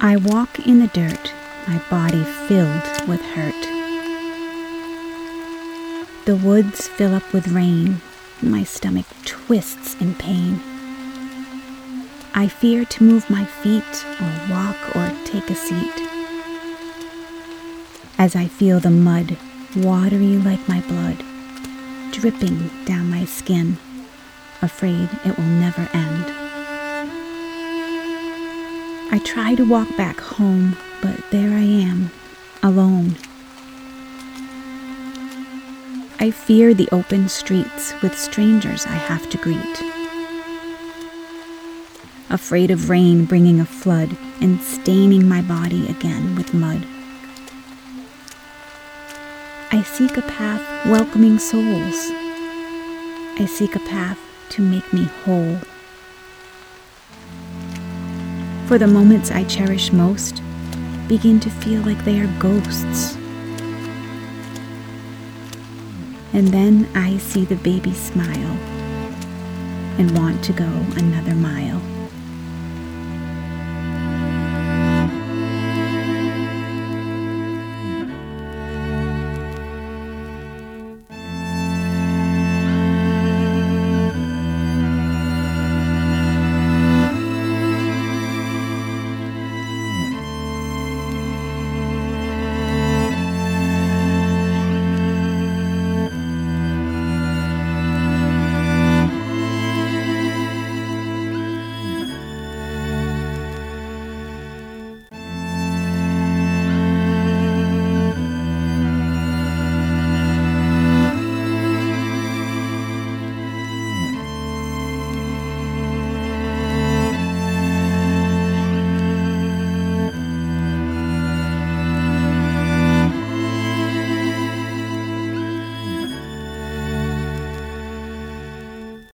I walk in the dirt, my body filled with hurt. The woods fill up with rain, my stomach twists in pain. I fear to move my feet or walk or take a seat. As I feel the mud, watery like my blood, dripping down my skin, afraid it will never end. I try to walk back home, but there I am, alone. I fear the open streets with strangers I have to greet. Afraid of rain bringing a flood and staining my body again with mud. I seek a path welcoming souls. I seek a path to make me whole. For the moments I cherish most begin to feel like they are ghosts. And then I see the baby smile and want to go another mile.